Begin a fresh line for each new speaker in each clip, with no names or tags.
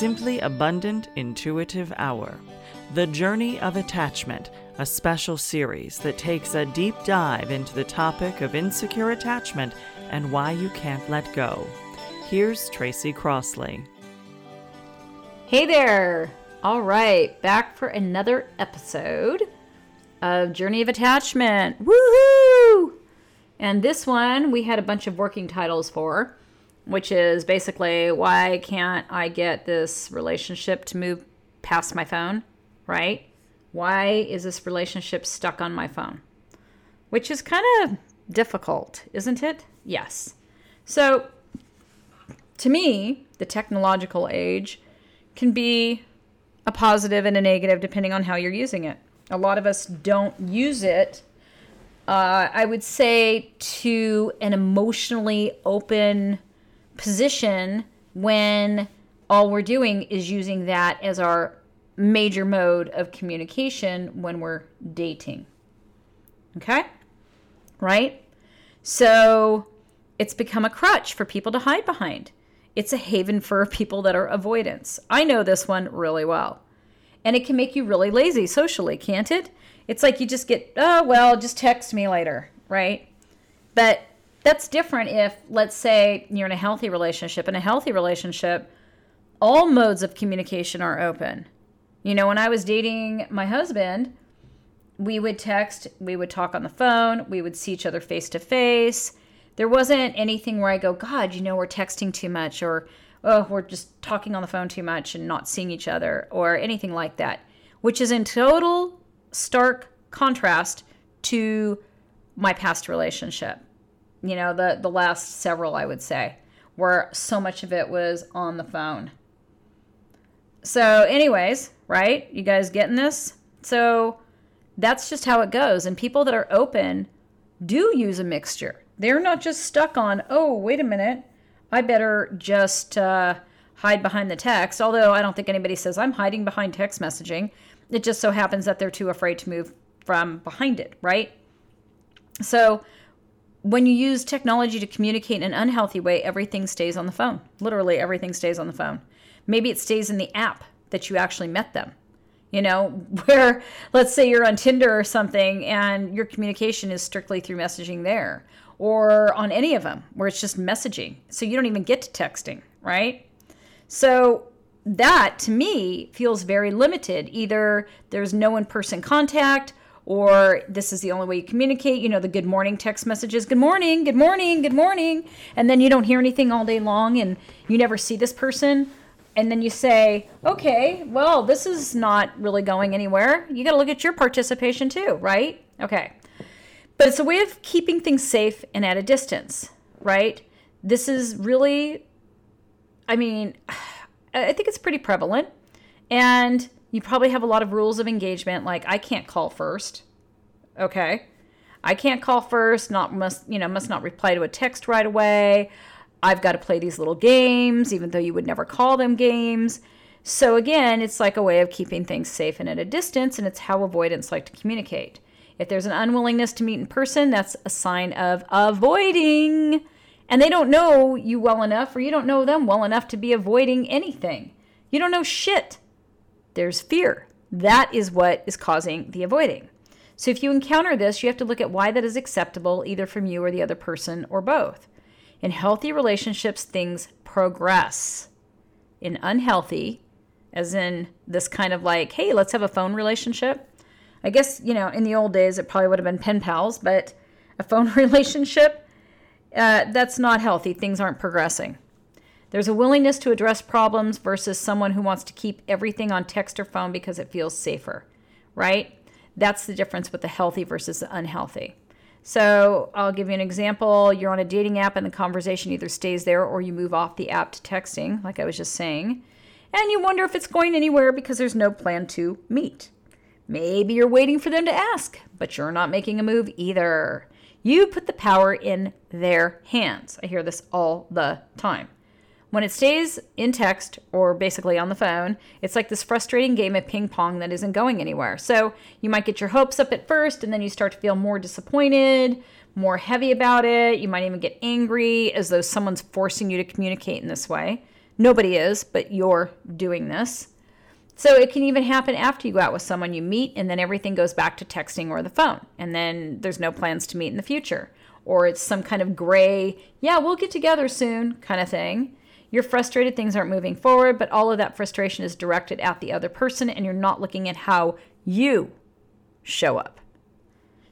Simply Abundant Intuitive Hour. The Journey of Attachment, a special series that takes a deep dive into the topic of insecure attachment and why you can't let go. Here's Tracy Crossley.
Hey there! All right, back for another episode of Journey of Attachment. Woohoo! And this one we had a bunch of working titles for, which is basically why can't I get this relationship to move past my phone, right? Why is this relationship stuck on my phone? Which is kind of difficult, isn't it? Yes. So, to me, the technological age can be a positive and a negative depending on how you're using it. A lot of us don't use it, uh, I would say, to an emotionally open position when all we're doing is using that as our major mode of communication when we're dating. Okay? Right? So it's become a crutch for people to hide behind. It's a haven for people that are avoidance. I know this one really well. And it can make you really lazy socially, can't it? It's like you just get, oh, well, just text me later, right? But that's different if, let's say, you're in a healthy relationship. In a healthy relationship, all modes of communication are open. You know, when I was dating my husband, we would text, we would talk on the phone, we would see each other face to face. There wasn't anything where I go, God, you know, we're texting too much, or oh, we're just talking on the phone too much and not seeing each other, or anything like that, which is in total stark contrast to my past relationship. You know, the the last several I would say, where so much of it was on the phone. So, anyways, right? You guys getting this? So, that's just how it goes. And people that are open do use a mixture. They're not just stuck on, oh, wait a minute, I better just uh, hide behind the text. Although I don't think anybody says I'm hiding behind text messaging. It just so happens that they're too afraid to move from behind it, right? So when you use technology to communicate in an unhealthy way, everything stays on the phone. Literally, everything stays on the phone. Maybe it stays in the app that you actually met them. You know, where let's say you're on Tinder or something and your communication is strictly through messaging there, or on any of them where it's just messaging. So you don't even get to texting, right? So that to me feels very limited. Either there's no in person contact, or this is the only way you communicate. You know, the good morning text messages, good morning, good morning, good morning. And then you don't hear anything all day long and you never see this person. And then you say, okay, well, this is not really going anywhere. You got to look at your participation too, right? Okay. But it's a way of keeping things safe and at a distance, right? This is really, I mean, I think it's pretty prevalent. And you probably have a lot of rules of engagement like I can't call first. Okay. I can't call first, not must, you know, must not reply to a text right away. I've got to play these little games even though you would never call them games. So again, it's like a way of keeping things safe and at a distance and it's how avoidance like to communicate. If there's an unwillingness to meet in person, that's a sign of avoiding. And they don't know you well enough or you don't know them well enough to be avoiding anything. You don't know shit there's fear. That is what is causing the avoiding. So if you encounter this, you have to look at why that is acceptable, either from you or the other person or both. In healthy relationships, things progress. In unhealthy, as in this kind of like, hey, let's have a phone relationship. I guess, you know, in the old days, it probably would have been pen pals, but a phone relationship, uh, that's not healthy. Things aren't progressing. There's a willingness to address problems versus someone who wants to keep everything on text or phone because it feels safer, right? That's the difference with the healthy versus the unhealthy. So I'll give you an example. You're on a dating app and the conversation either stays there or you move off the app to texting, like I was just saying. And you wonder if it's going anywhere because there's no plan to meet. Maybe you're waiting for them to ask, but you're not making a move either. You put the power in their hands. I hear this all the time. When it stays in text or basically on the phone, it's like this frustrating game of ping pong that isn't going anywhere. So you might get your hopes up at first and then you start to feel more disappointed, more heavy about it. You might even get angry as though someone's forcing you to communicate in this way. Nobody is, but you're doing this. So it can even happen after you go out with someone you meet and then everything goes back to texting or the phone. And then there's no plans to meet in the future. Or it's some kind of gray, yeah, we'll get together soon kind of thing. You're frustrated, things aren't moving forward, but all of that frustration is directed at the other person and you're not looking at how you show up.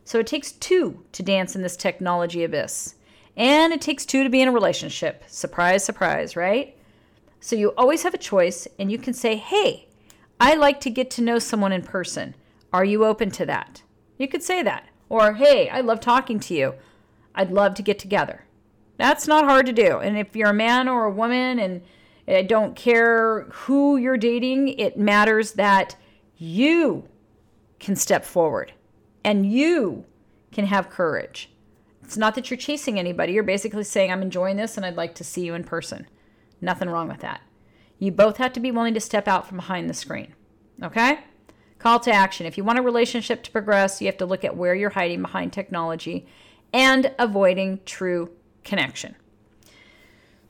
So it takes two to dance in this technology abyss. And it takes two to be in a relationship. Surprise, surprise, right? So you always have a choice, and you can say, hey, I like to get to know someone in person. Are you open to that? You could say that. Or, hey, I love talking to you. I'd love to get together. That's not hard to do. And if you're a man or a woman and I don't care who you're dating, it matters that you can step forward and you can have courage. It's not that you're chasing anybody. You're basically saying, I'm enjoying this and I'd like to see you in person. Nothing wrong with that. You both have to be willing to step out from behind the screen. Okay? Call to action. If you want a relationship to progress, you have to look at where you're hiding behind technology and avoiding true connection.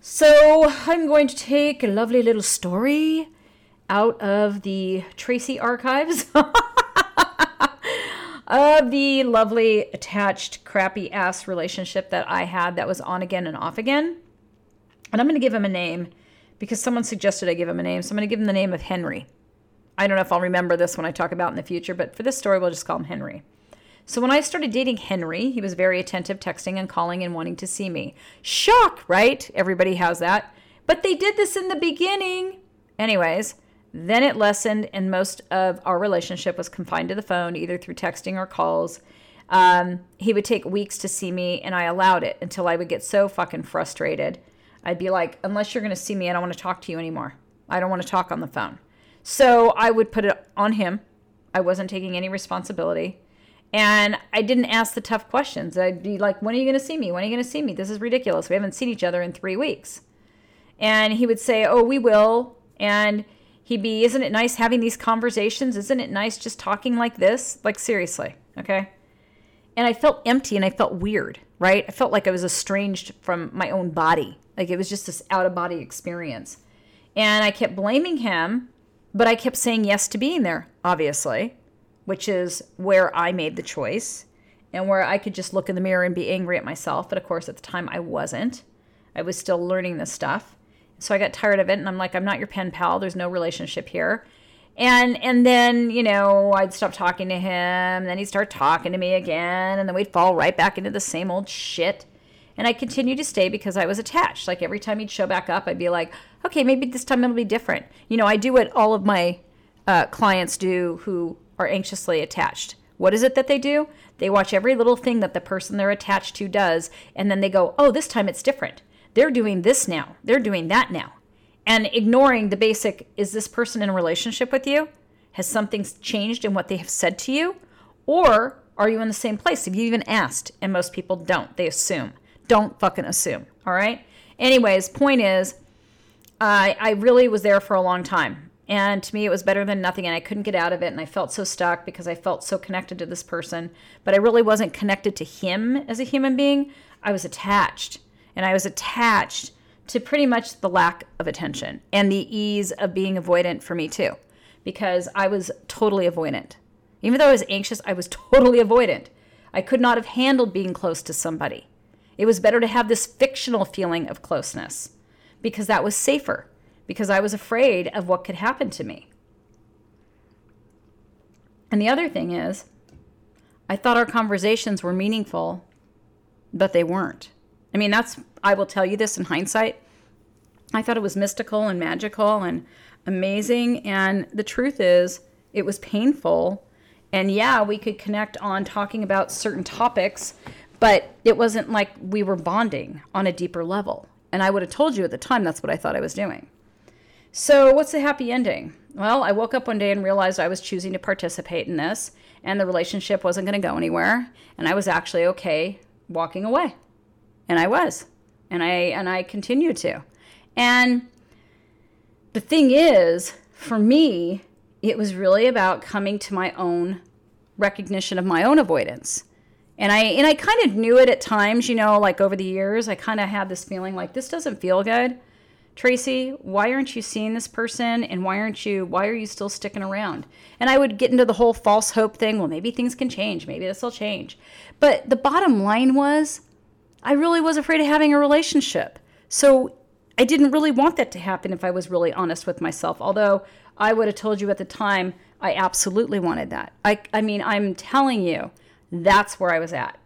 So, I'm going to take a lovely little story out of the Tracy archives of the lovely attached crappy ass relationship that I had that was on again and off again. And I'm going to give him a name because someone suggested I give him a name. So I'm going to give him the name of Henry. I don't know if I'll remember this when I talk about in the future, but for this story, we'll just call him Henry. So when I started dating Henry, he was very attentive, texting and calling and wanting to see me. Shock, right? Everybody has that. But they did this in the beginning. Anyways, then it lessened, and most of our relationship was confined to the phone, either through texting or calls. Um, he would take weeks to see me, and I allowed it until I would get so fucking frustrated. I'd be like, unless you're going to see me, I don't want to talk to you anymore. I don't want to talk on the phone. So I would put it on him. I wasn't taking any responsibility. And I didn't ask the tough questions. I'd be like, when are you going to see me? When are you going to see me? This is ridiculous. We haven't seen each other in three weeks. And he would say, oh, we will. And he'd be, Isn't it nice having these conversations? Isn't it nice just talking like this? Like, seriously, okay? And I felt empty and I felt weird, right? I felt like I was estranged from my own body. Like it was just this out of body experience. And I kept blaming him, but I kept saying yes to being there, obviously, which is where I made the choice and where I could just look in the mirror and be angry at myself. But of course, at the time, I wasn't. I was still learning this stuff. So I got tired of it and I'm like, I'm not your pen pal. There's no relationship here. And and then, you know, I'd stop talking to him, then he'd start talking to me again, and then we'd fall right back into the same old shit. And I continued to stay because I was attached. Like every time he'd show back up, I'd be like, okay, maybe this time it'll be different. You know, I do what all of my uh, clients do who are anxiously attached. What is it that they do? They watch every little thing that the person they're attached to does, and then they go, oh, this time it's different. They're doing this now. They're doing that now. And ignoring the basic is this person in a relationship with you? Has something changed in what they have said to you? Or are you in the same place? Have you even asked? And most people don't. They assume. Don't fucking assume. All right? Anyways, point is, I, I really was there for a long time. And to me, it was better than nothing. And I couldn't get out of it. And I felt so stuck because I felt so connected to this person. But I really wasn't connected to him as a human being. I was attached and I was attached to pretty much the lack of attention and the ease of being avoidant for me too, because I was totally avoidant. Even though I was anxious, I was totally avoidant. I could not have handled being close to somebody. It was better to have this fictional feeling of closeness because that was safer, because I was afraid of what could happen to me. And the other thing is, I thought our conversations were meaningful, but they weren't. I mean, that's, I will tell you this in hindsight. I thought it was mystical and magical and amazing. And the truth is, it was painful. And yeah, we could connect on talking about certain topics, but it wasn't like we were bonding on a deeper level. And I would have told you at the time that's what I thought I was doing. So, what's the happy ending? Well, I woke up one day and realized I was choosing to participate in this, and the relationship wasn't going to go anywhere, and I was actually okay walking away and I was, and I and I continue to. And the thing is, for me, it was really about coming to my own recognition of my own avoidance. And I and I kind of knew it at times, you know, like over the years, I kind of had this feeling like this doesn't feel good. Tracy, why aren't you seeing this person? And why aren't you, why are you still sticking around? And I would get into the whole false hope thing. Well, maybe things can change. Maybe this will change. But the bottom line was, I really was afraid of having a relationship. So I didn't really want that to happen if I was really honest with myself. Although I would have told you at the time, I absolutely wanted that. I, I mean, I'm telling you, that's where I was at.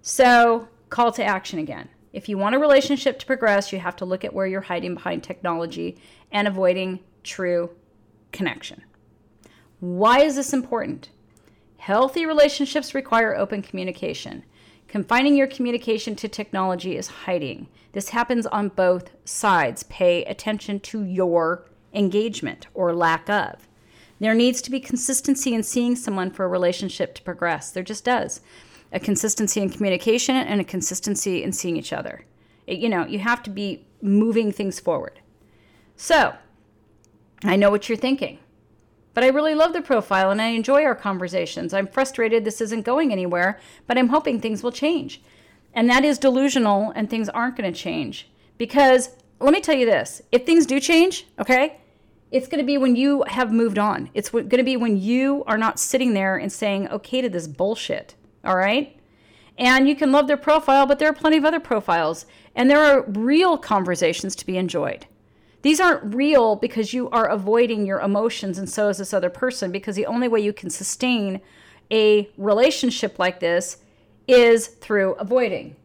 So, call to action again. If you want a relationship to progress, you have to look at where you're hiding behind technology and avoiding true connection. Why is this important? Healthy relationships require open communication. Confining your communication to technology is hiding. This happens on both sides. Pay attention to your engagement or lack of. There needs to be consistency in seeing someone for a relationship to progress. There just does a consistency in communication and a consistency in seeing each other. It, you know, you have to be moving things forward. So, I know what you're thinking, but I really love the profile and I enjoy our conversations. I'm frustrated this isn't going anywhere, but I'm hoping things will change. And that is delusional and things aren't going to change. Because let me tell you this if things do change, okay, it's going to be when you have moved on. It's going to be when you are not sitting there and saying okay to this bullshit. All right. And you can love their profile, but there are plenty of other profiles. And there are real conversations to be enjoyed. These aren't real because you are avoiding your emotions, and so is this other person, because the only way you can sustain a relationship like this is through avoiding.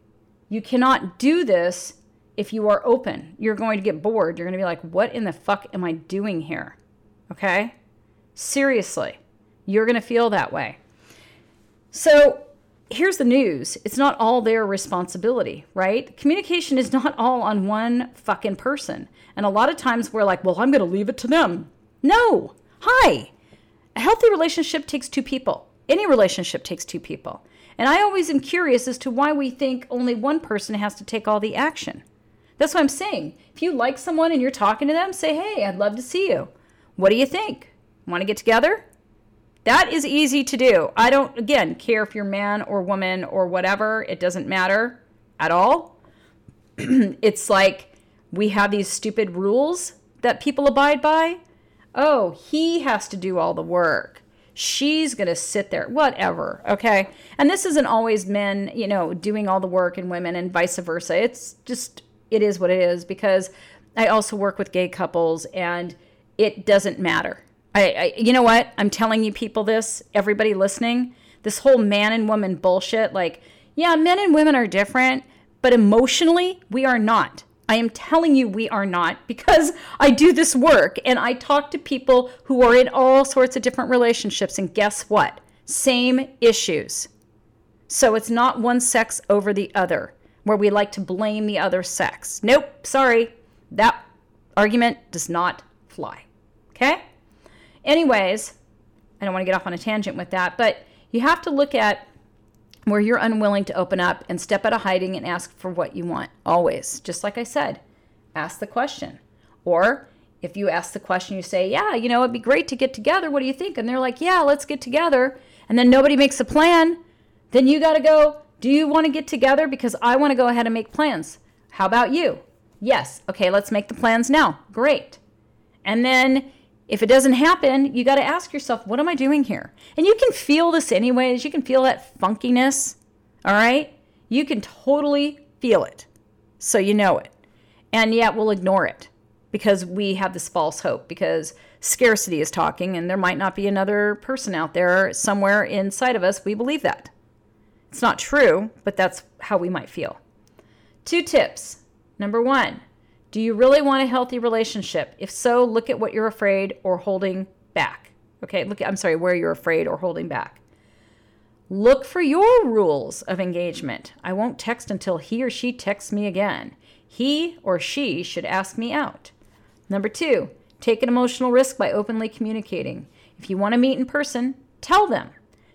You cannot do this if you are open. You're going to get bored. You're going to be like, what in the fuck am I doing here? Okay? Seriously, you're going to feel that way. So, here's the news it's not all their responsibility, right? Communication is not all on one fucking person. And a lot of times we're like, well, I'm going to leave it to them. No. Hi. A healthy relationship takes two people. Any relationship takes two people. And I always am curious as to why we think only one person has to take all the action. That's what I'm saying. If you like someone and you're talking to them, say, hey, I'd love to see you. What do you think? Want to get together? That is easy to do. I don't, again, care if you're man or woman or whatever. It doesn't matter at all. it's like we have these stupid rules that people abide by. Oh, he has to do all the work. She's going to sit there, whatever. Okay. And this isn't always men, you know, doing all the work and women and vice versa. It's just, it is what it is because I also work with gay couples and it doesn't matter I, I, you know what? I'm telling you people this, everybody listening, this whole man and woman bullshit. Like, yeah, men and women are different, but emotionally, we are not. I am telling you, we are not because I do this work and I talk to people who are in all sorts of different relationships. And guess what? Same issues. So it's not one sex over the other where we like to blame the other sex. Nope, sorry. That argument does not fly. Okay? Anyways, I don't want to get off on a tangent with that, but you have to look at where you're unwilling to open up and step out of hiding and ask for what you want. Always. Just like I said, ask the question. Or if you ask the question, you say, Yeah, you know, it'd be great to get together. What do you think? And they're like, Yeah, let's get together. And then nobody makes a plan. Then you got to go, Do you want to get together? Because I want to go ahead and make plans. How about you? Yes. Okay, let's make the plans now. Great. And then if it doesn't happen, you got to ask yourself, what am I doing here? And you can feel this anyways. You can feel that funkiness. All right? You can totally feel it. So you know it. And yet we'll ignore it because we have this false hope because scarcity is talking and there might not be another person out there somewhere inside of us. We believe that. It's not true, but that's how we might feel. Two tips. Number one, do you really want a healthy relationship? If so, look at what you're afraid or holding back. Okay, look, I'm sorry, where you're afraid or holding back. Look for your rules of engagement. I won't text until he or she texts me again. He or she should ask me out. Number two, take an emotional risk by openly communicating. If you want to meet in person, tell them.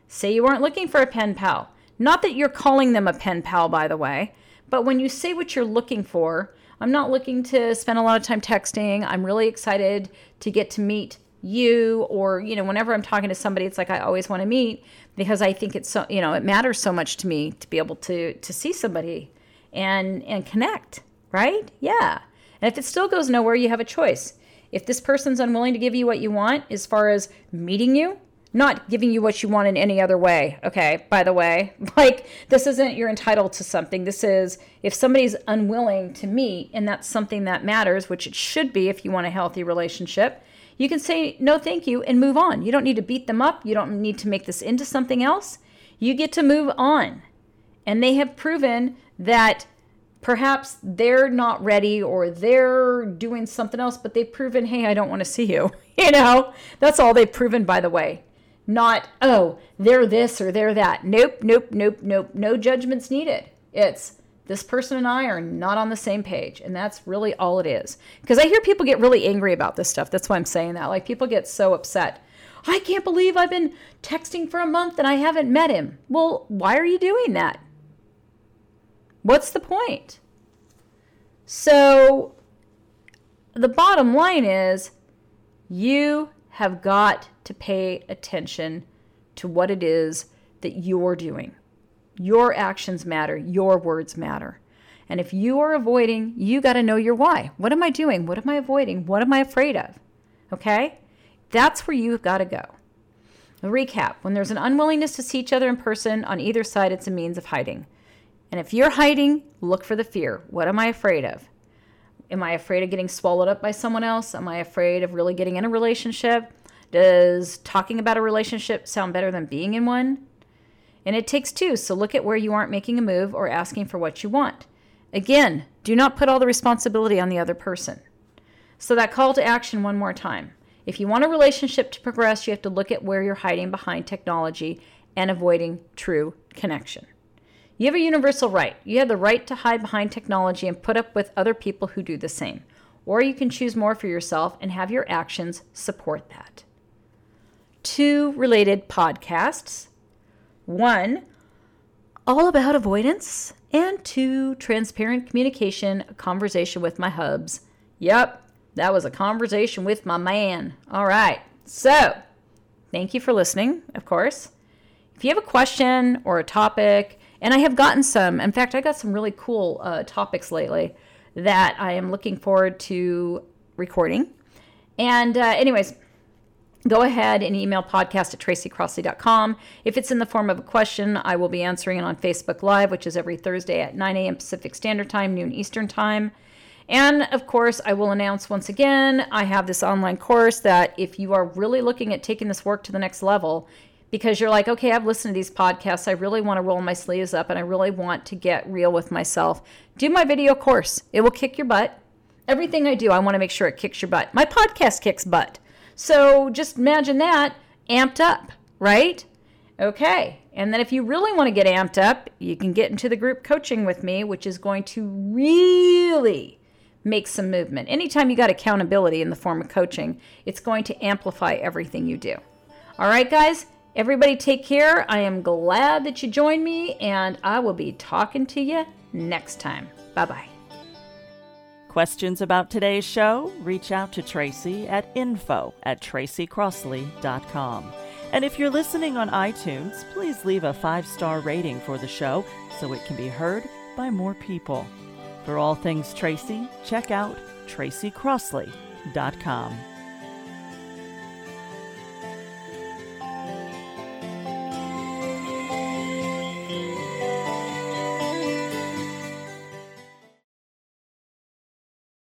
Say you aren't looking for a pen pal. Not that you're calling them a pen pal, by the way, but when you say what you're looking for, I'm not looking to spend a lot of time texting. I'm really excited to get to meet you or you know whenever i'm talking to somebody it's like i always want to meet because i think it's so you know it matters so much to me to be able to to see somebody and and connect right yeah And if it still goes nowhere, you have a choice. If this person's unwilling to give you what you want as far as meeting you, not giving you what you want in any other way. Okay, by the way, like this isn't you're entitled to something. This is if somebody's unwilling to meet and that's something that matters, which it should be if you want a healthy relationship, you can say no thank you and move on. You don't need to beat them up. You don't need to make this into something else. You get to move on. And they have proven that perhaps they're not ready or they're doing something else, but they've proven, hey, I don't want to see you. You know, that's all they've proven, by the way not, oh, they're this or they're that. Nope, nope, nope, nope. No judgments needed. It's this person and I are not on the same page. And that's really all it is. Because I hear people get really angry about this stuff. That's why I'm saying that. Like people get so upset. I can't believe I've been texting for a month and I haven't met him. Well, why are you doing that? What's the point? So, the bottom line is you have got to pay attention to what it is that you're doing. Your actions matter, your words matter. And if you are avoiding, you got to know your why. What am I doing? What am I avoiding? What am I afraid of? Okay? That's where you've got to go. A recap when there's an unwillingness to see each other in person on either side, it's a means of hiding. And if you're hiding, look for the fear. What am I afraid of? Am I afraid of getting swallowed up by someone else? Am I afraid of really getting in a relationship? Does talking about a relationship sound better than being in one? And it takes two, so look at where you aren't making a move or asking for what you want. Again, do not put all the responsibility on the other person. So, that call to action one more time. If you want a relationship to progress, you have to look at where you're hiding behind technology and avoiding true connection. You have a universal right. You have the right to hide behind technology and put up with other people who do the same. Or you can choose more for yourself and have your actions support that two related podcasts one, all about avoidance, and two, transparent communication, a conversation with my hubs. Yep, that was a conversation with my man. All right, so thank you for listening, of course. If you have a question or a topic, and I have gotten some, in fact, I got some really cool uh, topics lately that I am looking forward to recording. And, uh, anyways, go ahead and email podcast at tracycrossley.com. If it's in the form of a question, I will be answering it on Facebook Live, which is every Thursday at 9 a.m. Pacific Standard Time, noon Eastern Time. And of course, I will announce once again I have this online course that if you are really looking at taking this work to the next level, because you're like, okay, I've listened to these podcasts, I really want to roll my sleeves up and I really want to get real with myself, do my video course. It will kick your butt. Everything I do, I want to make sure it kicks your butt. My podcast kicks butt. So just imagine that amped up, right? Okay. And then if you really want to get amped up, you can get into the group coaching with me, which is going to really make some movement. Anytime you got accountability in the form of coaching, it's going to amplify everything you do. All right, guys, everybody take care. I am glad that you joined me, and I will be talking to you next time. Bye bye.
Questions about today's show? Reach out to Tracy at info at tracycrossley.com. And if you're listening on iTunes, please leave a five star rating for the show so it can be heard by more people. For all things Tracy, check out tracycrossley.com.